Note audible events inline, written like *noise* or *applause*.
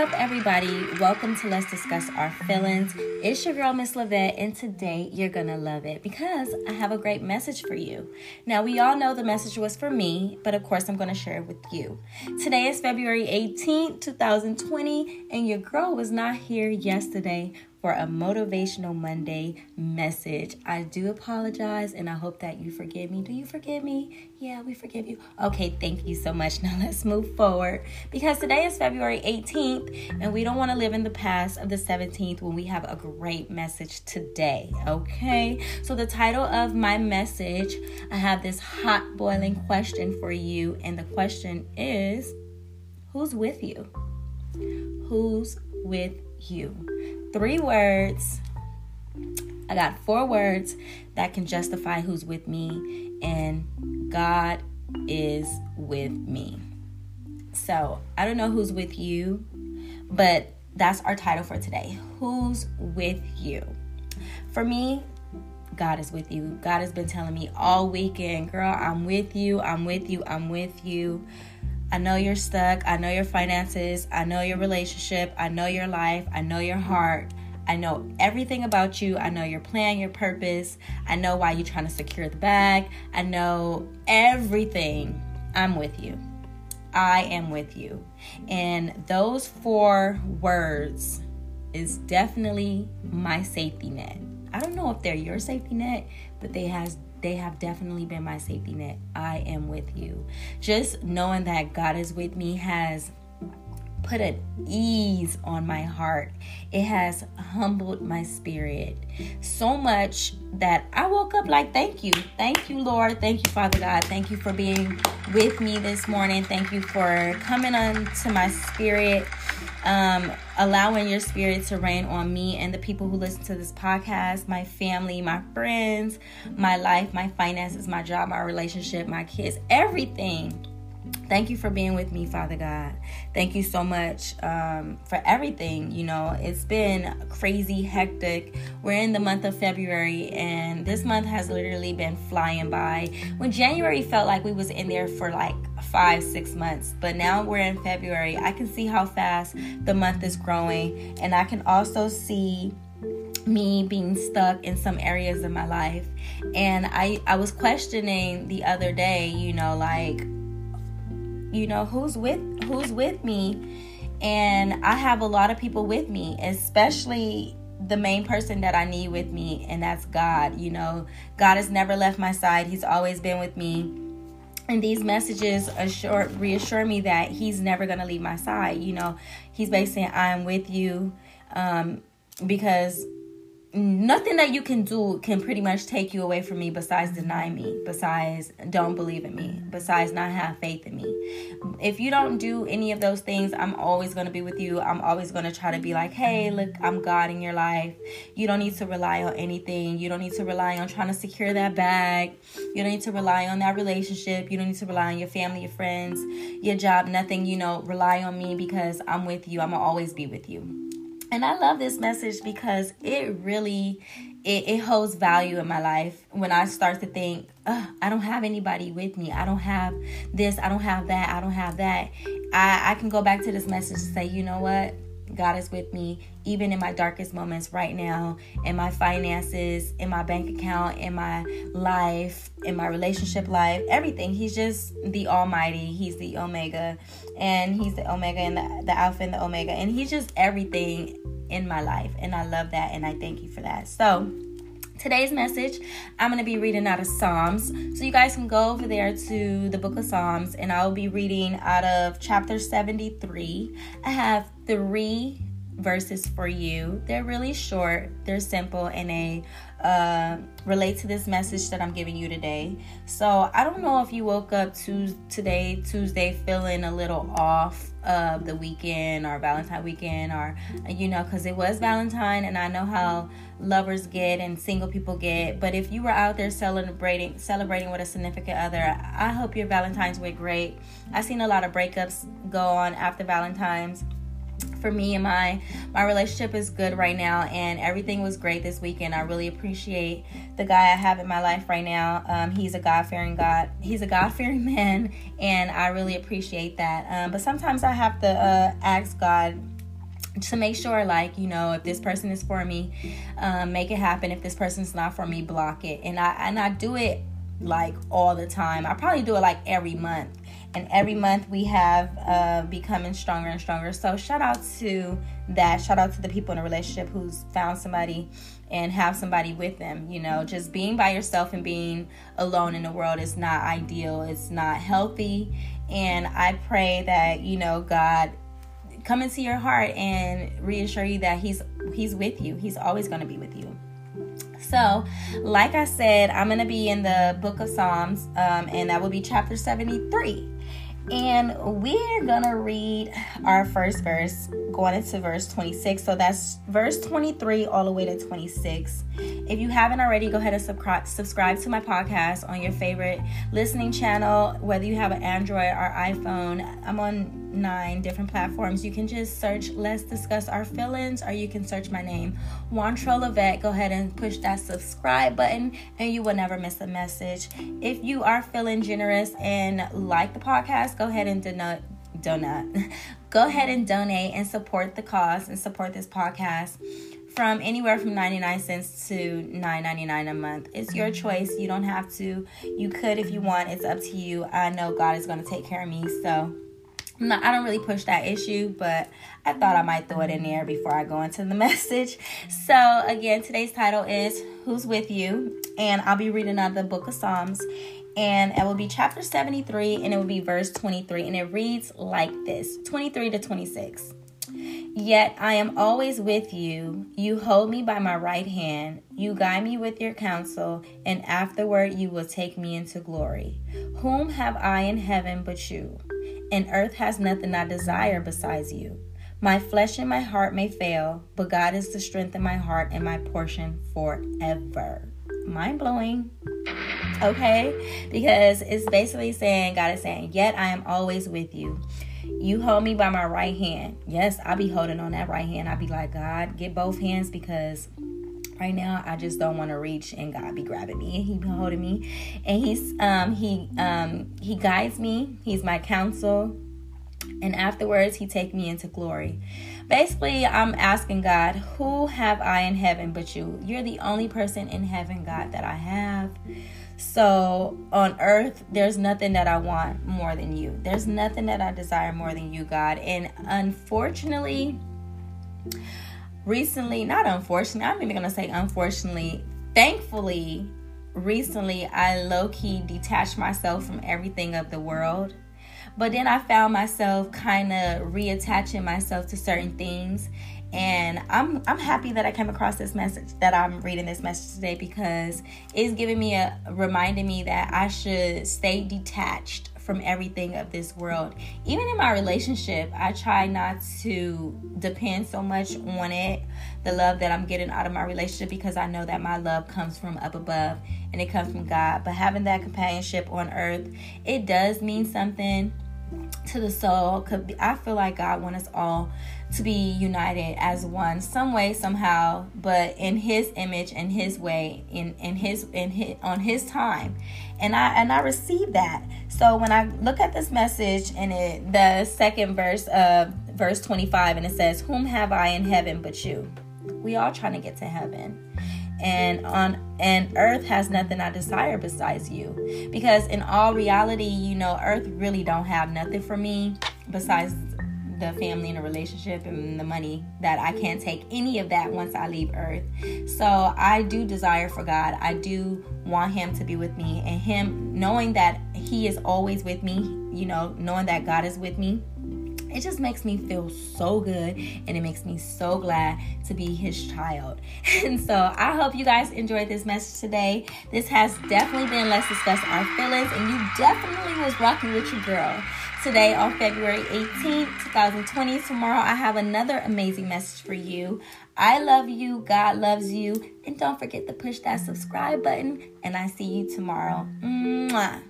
up, everybody? Welcome to Let's Discuss Our Feelings. It's your girl, Miss Lavette, and today you're gonna love it because I have a great message for you. Now, we all know the message was for me, but of course, I'm gonna share it with you. Today is February 18th, 2020, and your girl was not here yesterday for a Motivational Monday message. I do apologize and I hope that you forgive me. Do you forgive me? Yeah, we forgive you. Okay, thank you so much. *laughs* Now let's move forward because today is February 18th and we don't want to live in the past of the 17th when we have a great message today. Okay, so the title of my message, I have this hot boiling question for you, and the question is Who's with you? Who's with you? Three words. I got four words that can justify who's with me, and God is with me. So I don't know who's with you, but that's our title for today. Who's with you? For me, God is with you. God has been telling me all weekend, girl, I'm with you, I'm with you, I'm with you. I know you're stuck. I know your finances. I know your relationship. I know your life. I know your heart. I know everything about you. I know your plan, your purpose. I know why you're trying to secure the bag. I know everything. I'm with you. I am with you. And those four words is definitely my safety net. I don't know if they're your safety net, but they has they have definitely been my safety net. I am with you. Just knowing that God is with me has put an ease on my heart. It has humbled my spirit so much that I woke up like, Thank you. Thank you, Lord. Thank you, Father God. Thank you for being with me this morning. Thank you for coming on to my spirit um, allowing your spirit to reign on me and the people who listen to this podcast, my family, my friends, my life, my finances, my job, my relationship, my kids, everything. Thank you for being with me, Father God. Thank you so much um, for everything. You know, it's been crazy, hectic. We're in the month of February, and this month has literally been flying by. When January felt like we was in there for like five, six months, but now we're in February. I can see how fast the month is growing, and I can also see me being stuck in some areas of my life. And i i was questioning the other day you know like you know who's with who's with me? And i have a lot of people with me especially the main person that i need with me and that's god you know. God has never left my side. He's always been with me and these messages assure reassure me that he's never going to leave my side you know? He's basically saying i'm with you um, because nothing that you can do can pretty much take you away from me besides deny me besides don't believe in me besides not have faith in me. If you don't do any of those things i'm always going to be with you. I'm always going to try to be like hey look i'm god in your life. You don't need to rely on anything. You don't need to rely on trying to secure that bag. You don't need to rely on that relationship. You don't need to rely on your family your friends your job nothing you know rely on me because i'm with you. I'm always be with you and I love this message because it really it, it holds value in my life when I start to think, I don't have anybody with me. I don't have this. I don't have that. I don't have that. I, I can go back to this message and say, you know what? God is with me even in my darkest moments right now, in my finances, in my bank account, in my life, in my relationship life, everything. He's just the Almighty. He's the Omega, and He's the Omega and the, the Alpha and the Omega, and He's just everything in my life. And I love that, and I thank you for that. So, today's message i'm going to be reading out of psalms so you guys can go over there to the book of psalms and i'll be reading out of chapter 73 i have three verses for you. They're really short, they're simple, and they uh, relate to this message that I'm giving you today. So I don't know if you woke up to today, Tuesday, feeling a little off of the weekend or Valentine weekend, or you know, because it was Valentine, and I know how lovers get and single people get. But if you were out there celebrating celebrating with a significant other, I hope your Valentine's went great. I've seen a lot of breakups go on after Valentine's for me and my my relationship is good right now and everything was great this weekend. I really appreciate the guy i have in my life right now. Um, he's a god-fearing god he's a god-fearing *laughs* man and i really appreciate that. Um, but sometimes i have to uh, ask god to make sure like you know if this person is for me um, make it happen. If this person's not for me block it. And i and i do it like all the time. I probably do it like every month and every month we have uh, becoming stronger and stronger so shout out to that shout out to the people in a relationship who's found somebody and have somebody with them you know just being by yourself and being alone in the world is not ideal it's not healthy and i pray that you know god come into your heart and reassure you that he's he's with you. He's always going to be with you. So, like I said, I'm going to be in the book of Psalms, um, and that will be chapter 73. And we're going to read our first verse going into verse 26. So that's verse 23 all the way to 26. If you haven't already, go ahead and subscribe subscribe to my podcast on your favorite listening channel, whether you have an Android or iPhone. I'm on nine different platforms. You can just search Let's Discuss Our Feelings, or you can search my name, Juantra Levette. Go ahead and push that subscribe button, and you will never miss a message. If you are feeling generous and like the podcast, go ahead and donate donut. *laughs* Go ahead and donate and support the cause and support this podcast from anywhere from 99 cents to 9.99 a month. It's your choice. You don't have to. You could if you want. It's up to you. I know God is going to take care of me, so not, I don't really push that issue, but I thought I might throw it in there before I go into the *laughs* message. So, again, today's title is Who's With You? And I'll be reading out the book of Psalms and it will be chapter 73 and it will be verse 23 and it reads like this 23 to 26 Yet I am always with you. You hold me by my right hand. You guide me with your counsel, and afterward you will take me into glory. Whom have I in heaven but you? And earth has nothing I desire besides you. My flesh and my heart may fail, but God is the strength of my heart and my portion forever. Mind blowing okay? Because it's basically saying, God is saying, Yet I am always with you. You hold me by my right hand. Yes, I'll be holding on that right hand. I'll be like, God, get both hands because right now I just don't want to reach and God be grabbing me and he be holding me. And he's um he um he guides me. He's my counsel. And afterwards he take me into glory. Basically, I'm asking God, who have I in heaven but you? You're the only person in heaven, God, that I have. So on earth, there's nothing that I want more than you. There's nothing that I desire more than you, God. And unfortunately, recently, not unfortunately, I'm even to say unfortunately, thankfully, recently, I low key detached myself from everything of the world. But then I found myself kind of reattaching myself to certain things and I'm I'm happy that I came across this message that I'm reading this message today because it's giving me a reminding me that I should stay detached from everything of this world. Even in my relationship, I try not to depend so much on it, the love that I'm getting out of my relationship because I know that my love comes from up above and it comes from God. But having that companionship on earth, it does mean something to the soul. Could be I feel like God wants us all to be united as one some way somehow but in his image and his way in in his in his on his time. And i and i received that. So when i look at this message and it the second verse of verse 25 and it says whom have i in heaven but you? We all trying to get to heaven and on and earth has nothing i desire besides you because in all reality you know earth really don't have nothing for me besides the family and the relationship and the money that I can't take any of that once I leave earth. So I do desire for God. I do want him to be with me and him knowing that he is always with me, you know, knowing that God is with me it just makes me feel so good and it makes me so glad to be his child. *laughs* And so I hope you guys enjoyed this message today. This has definitely been Let's Discuss Our Feelings, and you definitely was rocking with your girl today on February 18th, 2020. Tomorrow, I have another amazing message for you. I love you, God loves you, and don't forget to push that subscribe button. And I see you tomorrow. Mwah.